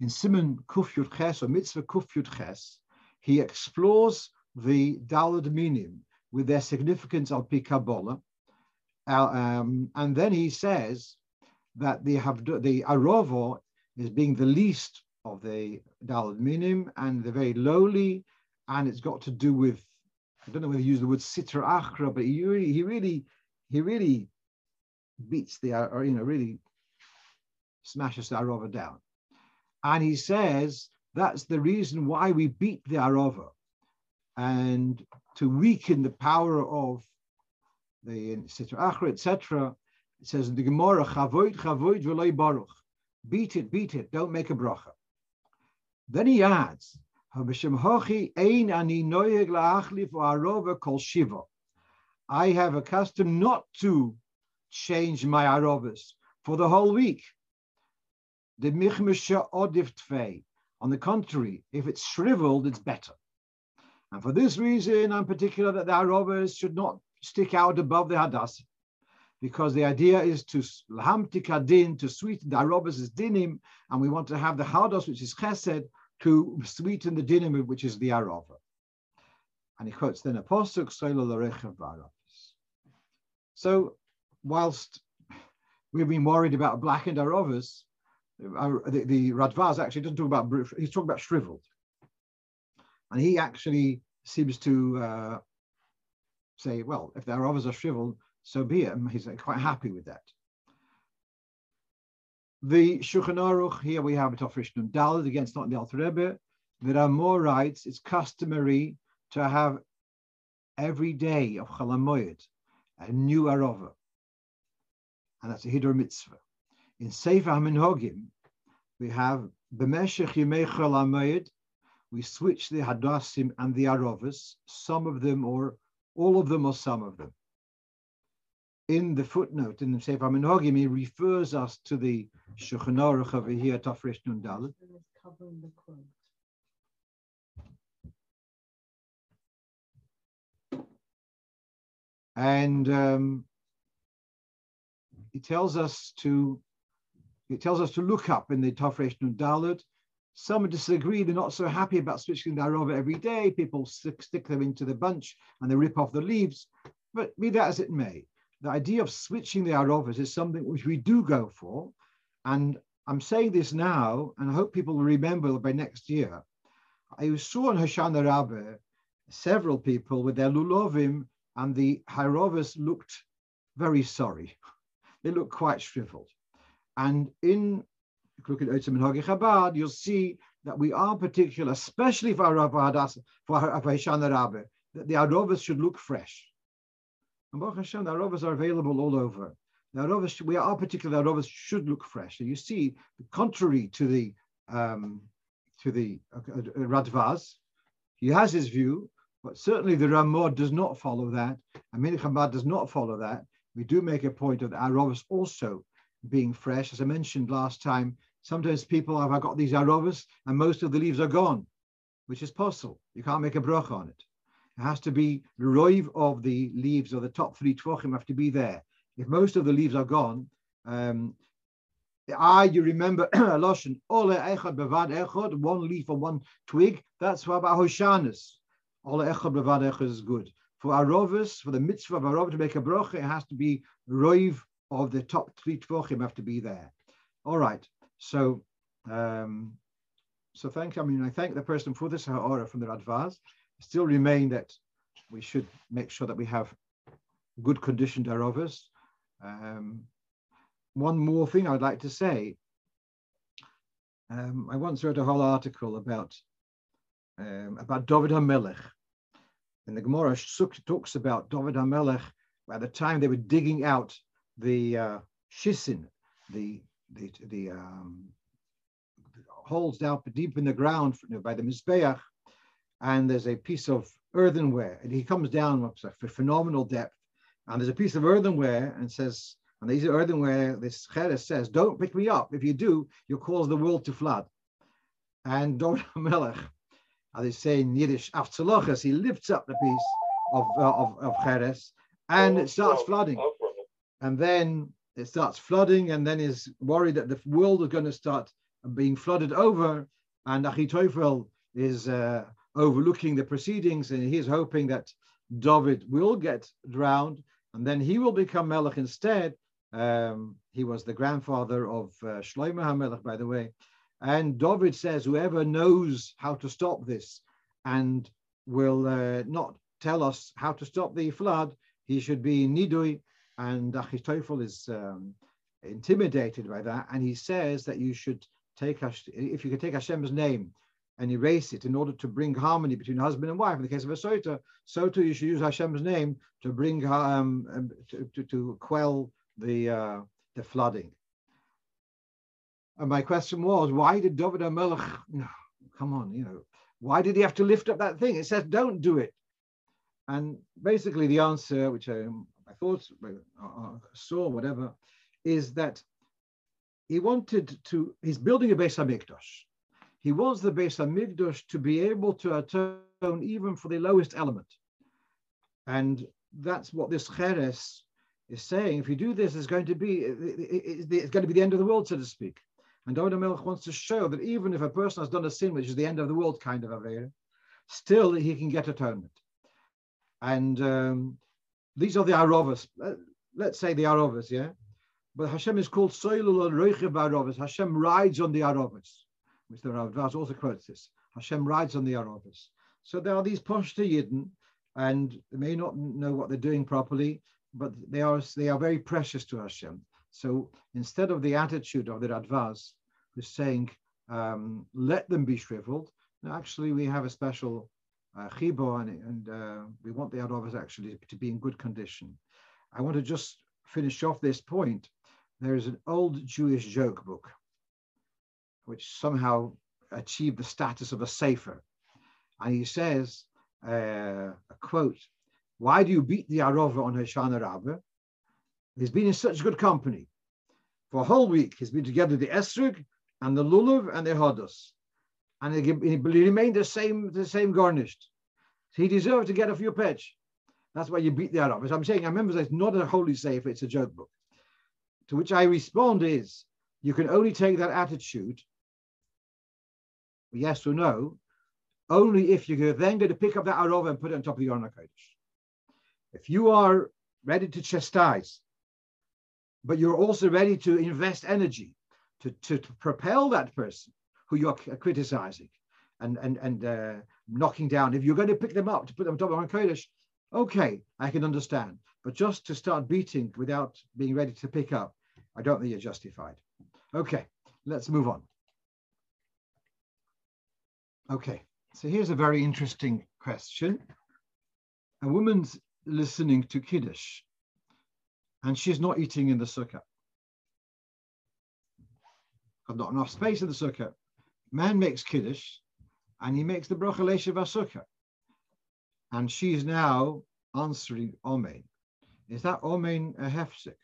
In Simon Kuf Yud Ches or Mitzvah Kuf Yud Ches, he explores the Dalad Minim with their significance al Pi Kabbalah. Uh, um, and then he says that the have the arovo is being the least of the dalad minim and the very lowly, and it's got to do with I don't know whether he used the word sitra achra, but he really he really he really beats the uh, or you know really smashes the arova down, and he says that's the reason why we beat the arova, and to weaken the power of the sitra achra etc it says in the Gemara, Chavoid, Chavoid, V'loi Baruch. Beat it, beat it, don't make a bracha. Then he adds, Hochi ein ani noyeg la'achlif arova kol shiva. I have a custom not to change my arovas for the whole week. The michmisha odif. On the contrary, if it's shriveled, it's better. And for this reason, I'm particular that the arovas should not stick out above the hadassah because the idea is to lahamtika din, to sweeten the arobas is dinim, and we want to have the hardos, which is chesed, to sweeten the dinim, which is the arova. And he quotes then a posuk, So whilst we've been worried about blackened arovas, uh, the, the Radvaz actually doesn't talk about, he's talking about shriveled. And he actually seems to uh, say, well, if the arovas are shriveled, so be it. And He's quite happy with that. The Shulchan Aruch, here we have it off Rishon Dalad against not the Alter Rebbe. There are more rights. It's customary to have every day of Chalamoyed a new Arova. And that's a Hiddur Mitzvah. In Sefer HaMinhogim, we have B'meshech Yimei Chalamoyed, we switch the Hadassim and the Arovas, some of them or all of them or some of them in the footnote in the Sefer Minhagim, he refers us to the Shulchan Aruch over here, Tafresh Nun. And um, he tells us to he tells us to look up in the Tafresh Dalit. Some disagree, they're not so happy about switching the Arava every day. People stick, stick them into the bunch and they rip off the leaves. But be that as it may, the idea of switching the Aravas is something which we do go for. And I'm saying this now, and I hope people will remember by next year. I saw in Hoshana Rabbah several people with their lulovim, and the Harovas looked very sorry. *laughs* They looked quite shriveled. And in look at Otzar Minhagei Chabad, you'll see that we are particular, especially for Rav Hadas, for Hoshana Rabbah, that the Arovas should look fresh. And Baruch Hashem, the Arovas are available all over the Arovas, we are particular the Arovas should look fresh. And you see, contrary to the um, to the uh, Radvaz, he has his view, but certainly the Ramod does not follow that. And Chabad does not follow that. We do make a point of the Arovas also being fresh. As I mentioned last time, sometimes people have got these Arovas and most of the leaves are gone, which is possible. You can't make a brach on it. It has to be the roiv of the leaves or the top three tvachim have to be there if most of the leaves are gone, um, you remember *clears throat* Loshen, Ole Echad Bevad Echad, one leaf or one twig, that's what about Hoshanas. Ole Echad Echad is good. For Arovis, for the mitzvah of Arov to make a brocha, it has to be Roiv of the top three tvachim have to be there. All right, so um, so thank I mean I thank the person for this ha'ara from the Radvaz. Still remain that we should make sure that we have good conditioned arovas um, one more thing I'd like to say. Um, I once wrote a whole article about um, about David HaMelech. And the Gemara talks about David HaMelech at the time they were digging out the uh, shisin, the the, the um, holes down deep in the ground by the Mizbeach, and there's a piece of earthenware, and he comes down for phenomenal depth, and there's a piece of earthenware and says, and these are earthenware, this Cheres says, don't pick me up. If you do, you'll cause the world to flood. And David *laughs* Melech, as they say in Yiddish, Aftzalochas, he lifts up the piece of, uh, of, of Cheres and it starts flooding. And then it starts flooding, and then is worried that the world is going to start being flooded over. And Achitophel is uh, overlooking the proceedings, and he's hoping that David will get drowned and then he will become Melech instead. Um, he was the grandfather of uh, Shlomo HaMelech, by the way. And David says, whoever knows how to stop this and will uh, not tell us how to stop the flood, he should be Nidui. And Achitophel is um, intimidated by that. And he says that you should take, if you could take Hashem's name and erase it in order to bring harmony between husband and wife. In the case of a sota, so too you should use Hashem's name to bring um, um, to, to, to quell the uh, the flooding. And my question was, why did David Melech? come on, you know, why did he have to lift up that thing? It says, don't do it. And basically, the answer, which I, I thought uh, uh, saw, whatever, is that he wanted to. He's building a Beis Hamikdash he wants the Beis Hamikdash to be able to atone even for the lowest element. And that's what this Cheres is saying. If you do this, it's going to be it's going to be the end of the world, so to speak. And David Melech wants to show that even if a person has done a sin, which is the end of the world kind of affair, still he can get atonement. And um, these are the Arovas. Let's say the Arovas, yeah? But Hashem is called Soilul Roichev Arovas. Hashem rides on the Arovas which the Rav also quotes this. Hashem rides on the Arovas. So there are these Poshta Yidden, and they may not know what they're doing properly, but they are they are very precious to Hashem. So instead of the attitude of the Radvaz, who's saying, um, let them be shriveled, actually we have a special uh, and, and uh, we want the Arovas actually to be in good condition. I want to just finish off this point. There is an old Jewish joke book which somehow achieved the status of a sefer. And he says, uh, a quote, why do you beat the Arova on Hoshana Rabbah? He's been in such good company. For a whole week, he's been together with the Esrog and the Lulav and the Hodos. And he, remained the same, the same garnished. He deserved to get a few pitch. That's why you beat the Arab. As I'm saying, I remember that it's not a holy sefer, it's a joke book. To which I respond is, you can only take that attitude, yes or no, only if you're then going to pick up that Arava and put it on top of the Kodesh. If you are ready to chastise, but you're also ready to invest energy to, to, to propel that person who you're criticizing and, and, and uh, knocking down, if you're going to pick them up to put them on top of Aron Kodesh, okay, I can understand. But just to start beating without being ready to pick up, I don't think you're justified. Okay, let's move on. Okay, so here's a very interesting question. A woman's listening to Kiddush and she's not eating in the sukkah. Got not enough space in the sukkah. Man makes Kiddush and he makes the bracha leishav sukkah. And she's now answering Omein. Is that Omein a hefsik?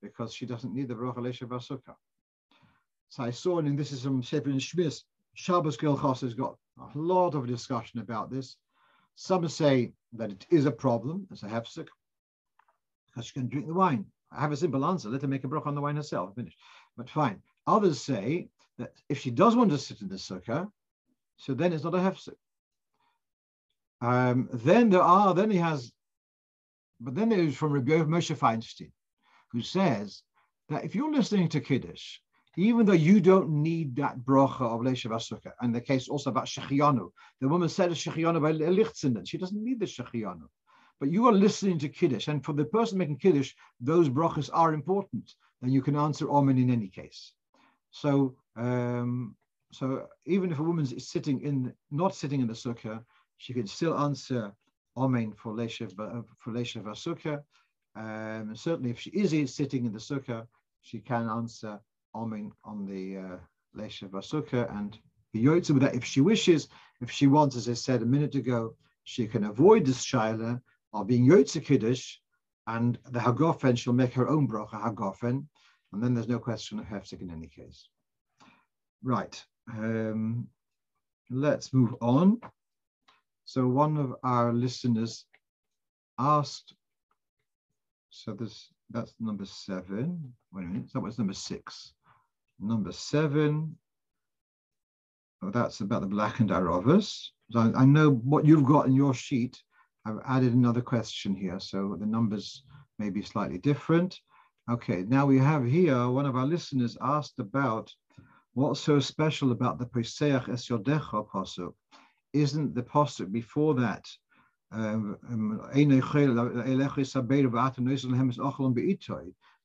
Because she doesn't need the bracha leishav sukkah. So I saw, and this is from Sefer Schmiss, Shabbos Gilchos has got a lot of discussion about this. Some say that it is a problem, it's a hefsek, because she can drink the wine. I have a simple answer. Let her make a broch on the wine herself. Finish. But fine. Others say that if she does want to sit in the sukkah, so then it's not a hefsek. Um, then there are, then he has, but then there is from Rabbi Moshe Feinstein, who says that if you're listening to Kiddush, even though you don't need that brocha of Leishav Asukah, and the case also about Shechianu, the woman said Shechianu by Lichtzinen, she doesn't need the Shechianu. But you are listening to Kiddush, and for the person making Kiddush, those brachas are important, then you can answer Omen in any case. So, um, so even if a woman is sitting in, not sitting in the sukkah, she can still answer Omen for Leishav for Leishav Asukah. Um, certainly, if she is sitting in the sukkah, she can answer Amen on the uh, Vasuka and Yotze with that if she wishes. If she wants, as I said a minute ago, she can avoid this shaila of being Yotze Kiddush and the Hagofen, she'll make her own bracha Hagofen, and then there's no question of Hefzik in any case. Right. Um, let's move on. So one of our listeners asked, so this that's number seven. Wait a minute, that was number six. Number seven, oh, that's about the blackened arovas. So I, I know what you've got in your sheet. I've added another question here, so the numbers may be slightly different. Okay, now we have here, one of our listeners asked about what's so special about the Peseach Es Yodecha pasuk. Isn't the pasuk before that um, um,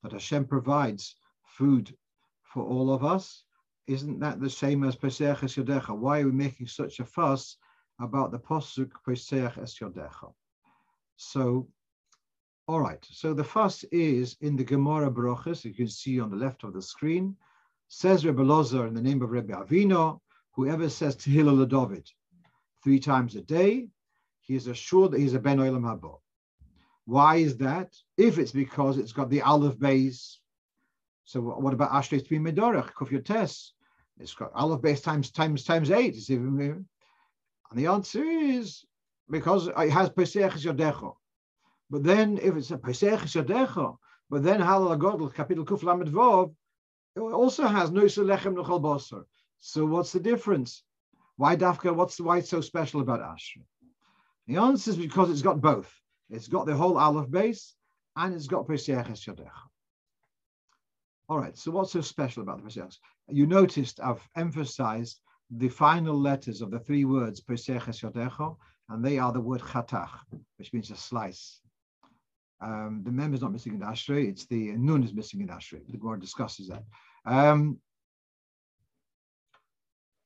that Hashem provides food for all of us. Isn't that the same as Pesach Es Yodecha? Why are we making such a fuss about the Pasuk Pesach Es Yodecha? So, all right. So the fuss is in the Gemara Brochus, you can see on the left of the screen. Says Rebbe Lozer in the name of Rebbe Avino, whoever says Tehillah David three times a day, he is assured that he's a Ben Olam Haba. Why is that? If it's because it's got the Aleph base so what about Ashrei Temimei Derech, Kuf Tes? It's got Aleph base times times times eight. It's even, and the answer is because it has Pesach Yodecho. But then if it's a Pesach Yodecho, but then Halal Godel, capital Kuf Lamed Vov, it also has Noisa Lechem Nochal Basar. So what's the difference? Why Dafka? What's why it's so special about Asher? The answer is because it's got both. It's got the whole Aleph base and it's got Pesach Yodecho. All right, so what's so special about the Pesach? You noticed I've emphasized the final letters of the three words Pesach Yodecho, and they are the word chatach, which means a slice. Um, the mem is not missing in ashrei, it's the nun is missing in ashrei. The Gemara discusses that. Um,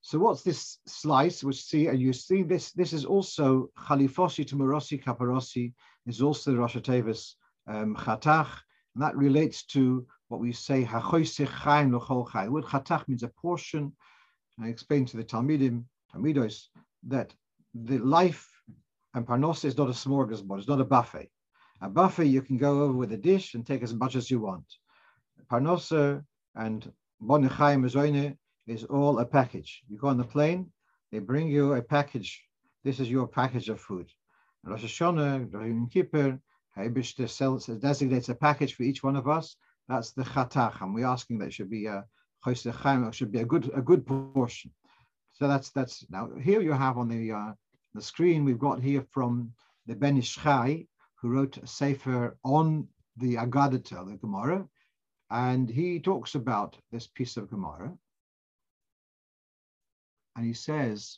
so what's this slice? Which see, and you see this. This is also chalifosi to morosi kaparosi is also the Rosh Tevis um, chatach, and that relates to what we say, hachoisich chaim lochol chai. The word chatach means a portion. I explained to the Talmidim, Talmidos, that the life and parnos is not a smorgasbord, it's not a buffet. A buffet, you can go over with a dish and take as much as you want. Parnosa and bonechai mezoine is all a package. You go on the plane, they bring you a package. This is your package of food. Rosh Hashanah, Yom Kippur, Habish designates a package for each one of us. That's the chatach, and we're asking that it should be a should be a good a good portion. So that's that's now here you have on the uh, the screen we've got here from the Ben Ish Chai, who wrote a sefer on the Agadah, the Gemara, and he talks about this piece of Gemara, and he says,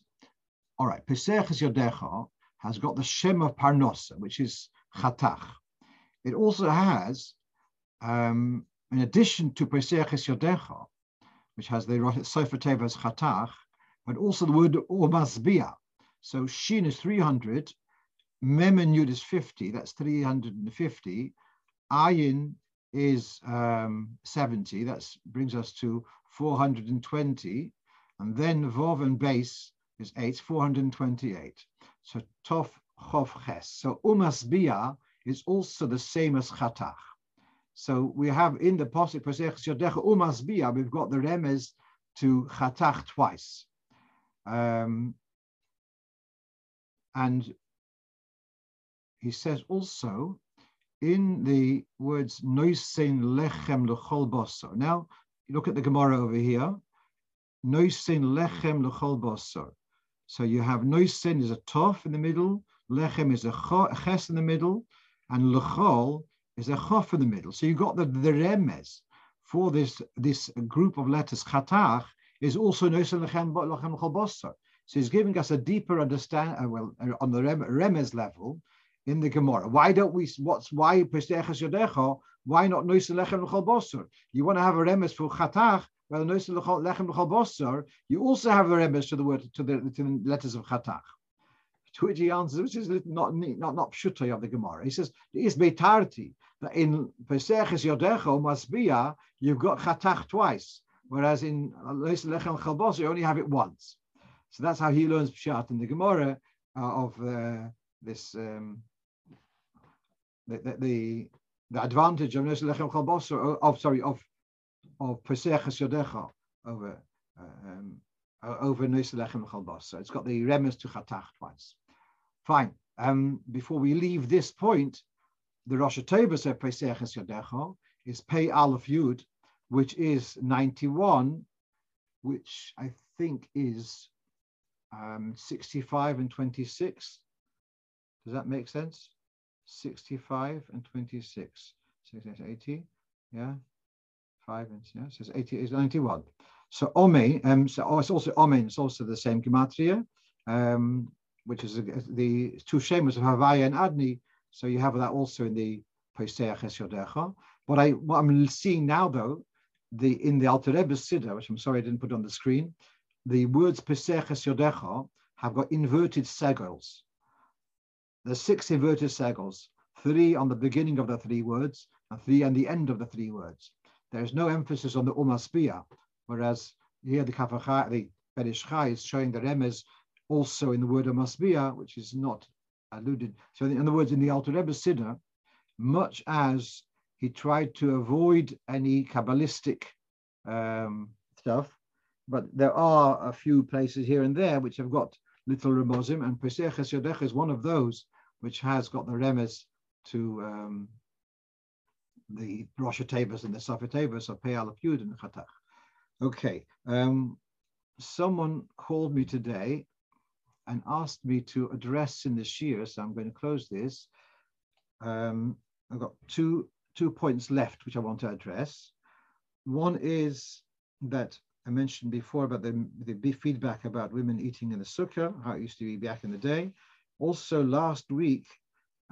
all right, Pesach Yodecha has got the Shem of Parnosa, which is Chatach. It also has, um, in addition to Pesach Yodecha, which has the Sefer Tevas Chatach, but also the word Umasbia. So Shin is 300, Mem and Yud is 50, that's 350. Ayin is um, 70, that brings us to 420. And then Vov and Base is 8, 428. So Tov Chov Ches. So Umasbia is also the same as Chatach. So we have in the Posik Pesach Yodecha we've got the Remez to Chatach twice. Um, and he says also in the words noisin lechem lechol bosor. Now, look at the Gemara over here. Noisin lechem lechol bosor. So you have noisin is a tof in the middle, lechem is a ches in the middle, and lechol is a chof in the middle. So you've got the, the remes for this, this group of letters chatach is also noisin lechem lechol bosor. So he's giving us a deeper understand, uh, well, uh, on the Remes level in the Gemara. Why don't we, what's, why Yodecho, why not Nois Lechem L'chol You want to have a Remes for Chatach, well, Nois Lechem L'chol Bosor, you also have a Remes to the word, to the, to the letters of Chatach. To which he answers, which is not not not pshuta of the Gemara. He says, "Is betarti in Pesachas Yodecho Masbia you've got Chatach twice, whereas in Lechem L'chol Bosor you only have it once." So that's how he learns Pshat in the Gemara uh, of uh, this um, the, the, the advantage of Nes Lechem Chalbosar of sorry of of Peseches Yodecha over uh, um, over Nes Lechem Chalbosar. It's got the remes to Chatach twice. Fine. Um, before we leave this point, the Rosh Hashanah of Peseches Yodecha is Pei Aleph Yud, which is 91, which I think is um, 65 and 26. Does that make sense? 65 and 26. So 80, yeah. Five and yeah, says 80 is 91. So Ome, um, so oh, it's also Omen, it's also the same gematria, um, which is the two shemas of Havaya and Adni. So you have that also in the Poiseach Yodecha. What I what I'm seeing now though, the in the Alter Rebbe Siddur, which I'm sorry I didn't put on the screen, the words Peseches Yodecha have got inverted segels. There's six inverted segels, three on the beginning of the three words and three on the end of the three words. There's no emphasis on the umaspia, whereas here the Kafachai, the Ben Ish Chai is showing the remes also in the word umaspia, which is not alluded. So in other words, in the Alter Rebbe Siddur, much as he tried to avoid any Kabbalistic um, stuff, but there are a few places here and there which have got little remozim, and Peseches Yodech is one of those which has got the remes to um, the Rosh Tevas and the Sefer Tevas of Pei Aleph Yud and Chatach. Okay, um, someone called me today and asked me to address in this year, so I'm going to close this. Um, I've got two two points left which I want to address. One is that I mentioned before about the, the feedback about women eating in the sukkah, how it used to be back in the day. Also, last week,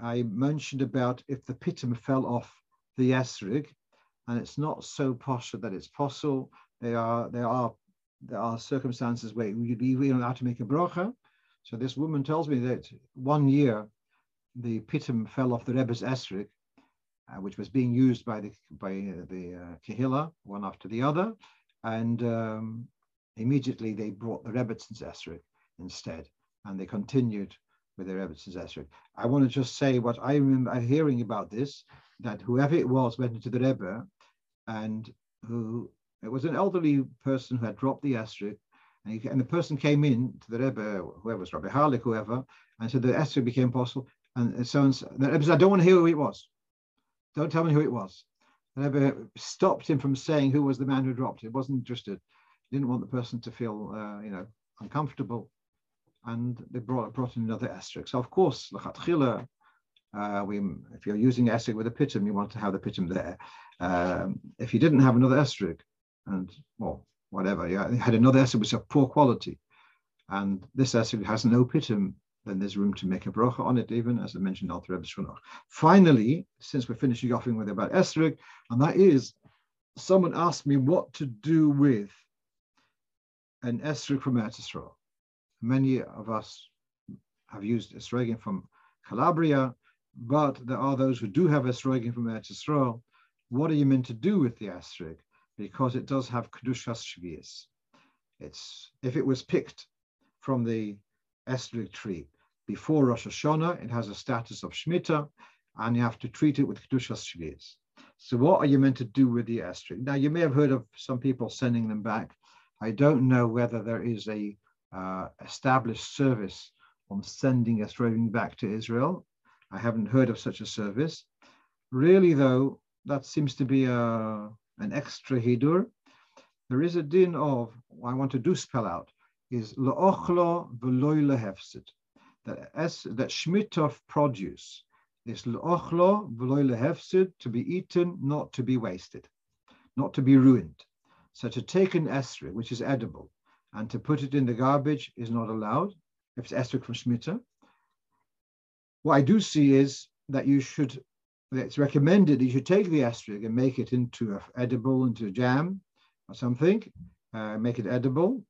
I mentioned about if the pitum fell off the esrig, and it's not so posh that it's possible. There are there are there are circumstances where be even allowed to make a bracha. So this woman tells me that one year the pitum fell off the Rebbe's esrig, uh, which was being used by the by uh, the uh, one after the other, and um, immediately they brought the Rebbitzins Esrik instead, and they continued with the Rebbitzins Esrik. I want to just say what I remember hearing about this, that whoever it was went into the Rebbe, and who it was an elderly person who had dropped the Esrik, and, he, and, the person came in to the Rebbe, whoever was Rabbi Harlik, whoever, and said the Esrik became possible. And so and so. The Rebbe said, I don't want to hear who it was. Don't tell me who it was. The Rebbe stopped him from saying who was the man who dropped it. Wasn't interested. Didn't want the person to feel, uh, you know, uncomfortable. And they brought, brought in another esrig. So of course, lachatchila, uh, we, if you're using esrig with a pitum, you want to have the pitum there. Um, if you didn't have another esrig, and well, whatever, you had another esrig which is of poor quality, and this esrig has no pitum, then there's room to make a bracha on it, even as I mentioned, Alter Rebbe Finally, since we're finishing off with about esrog, and that is, someone asked me what to do with an esrog from Eretz Many of us have used esrogim from Calabria, but there are those who do have esrogim from Eretz What are you meant to do with the esrog? Because it does have kedushas shvius. It's if it was picked from the esrog tree before Rosh Hashanah, it has a status of Shemitah, and you have to treat it with Kedushas Shvius. So what are you meant to do with the esrog? Now, you may have heard of some people sending them back. I don't know whether there is a uh, established service on sending esrogim back to Israel. I haven't heard of such a service. Really, though, that seems to be a, an extra hidur. There is a din of, I want to do spell out, is la'ochlo v'loy lehefsid that that Shmitov produce is l'ochlo v'loy lehefsid, to be eaten, not to be wasted, not to be ruined. So to take an esrog, which is edible, and to put it in the garbage is not allowed if it's esrog from Shmita. What I do see is that you should, it's recommended that you should take the esrog and make it into a edible, into a jam or something, uh, make it edible,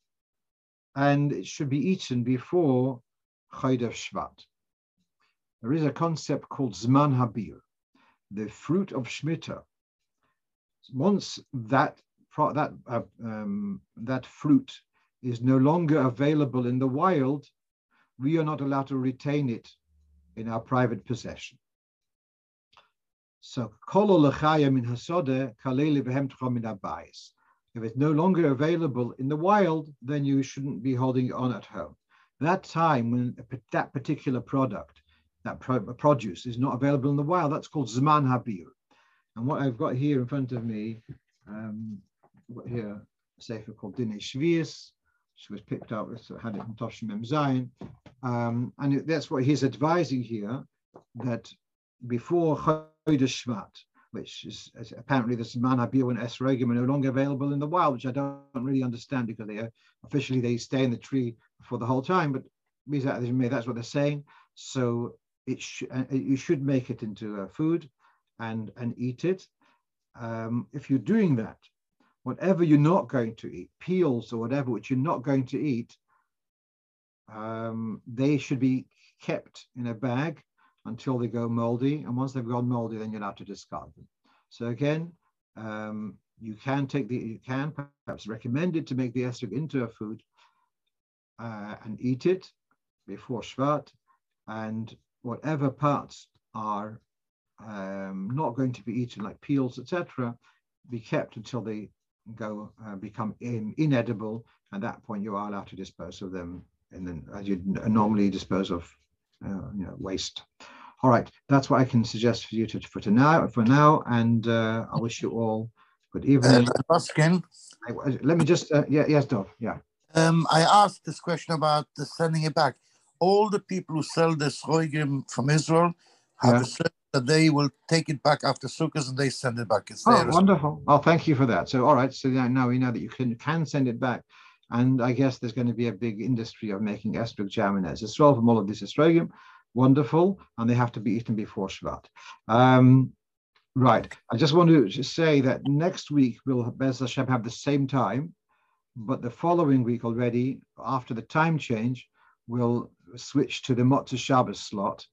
and it should be eaten before Chodesh Shvat. There is a concept called Zman Habir, the fruit of Shemitah. Once that that uh, um, that fruit is no longer available in the wild, we are not allowed to retain it in our private possession. So, if it's no longer available in the wild, then you shouldn't be holding it on at home that time when that particular product, that produce is not available in the wild, that's called Zman Habir. And what I've got here in front of me, um, here, a sefer called Dine Shvius, which was picked up, so had it from Toshim Mem Zion. Um, and that's what he's advising here, that before Shvat, which is, is apparently the Zman Habir and Esrogim are no longer available in the wild, which I don't really understand because they are, officially they stay in the tree for the whole time, but that's what they're saying. So it sh- uh, you should make it into a food and, and eat it. Um, if you're doing that, whatever you're not going to eat, peels or whatever which you're not going to eat, um, they should be kept in a bag until they go moldy. And once they've gone moldy, then you're allowed to discard them. So again, um, you can take the, you can perhaps recommended to make the esrog into a food uh, and eat it before Shvat, and whatever parts are um, not going to be eaten, like peels, etc., be kept until they go uh, become in, inedible. At that point, you are allowed to dispose of them, and then as you normally dispose of, uh, you know, waste. All right, that's what I can suggest for you to for to now for now, and uh, I wish you all good evening. Uh, let me just uh, yeah yes, Dov, yeah. Um, I asked this question about the sending it back. All the people who sell the schroigim from Israel have yeah. said that they will take it back after Sukkot and they send it back. It's oh, wonderful. Oh, thank you for that. So, all right. So now we know that you can, can send it back. And I guess there's going to be a big industry of making esrog jam in Israel from all of this esrogim. Wonderful. And they have to be eaten before Shabbat. Um, right. I just want to just say that next week we'll, Bez Hashem, have the same time but the following week already, after the time change, we'll switch to the Motzei Shabbos slot.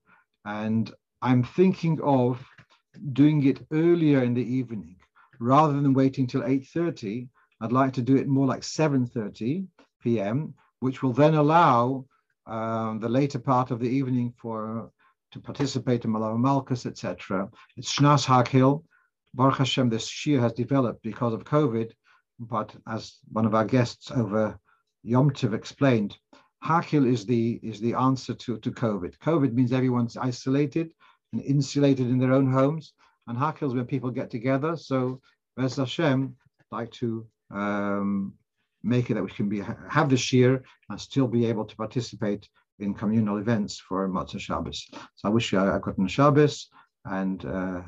And I'm thinking of doing it earlier in the evening rather than waiting till 8.30. I'd like to do it more like 7.30 p.m., which will then allow um, the later part of the evening for to participate in Malav Malkus, etc. It's Shnas Hakhil. Baruch Hashem, this shiur has developed because of COVID but as one of our guests over Yom Tov explained, Hakil is the is the answer to, to COVID. COVID means everyone's isolated and insulated in their own homes, and Hakil is when people get together. So, Bez Hashem, like to um, make it that we can be have the shir and still be able to participate in communal events for Motzei Shabbos. So I wish you a good Shabbos and uh,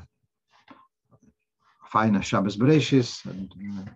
fine Shabbos Bereshis and. Uh,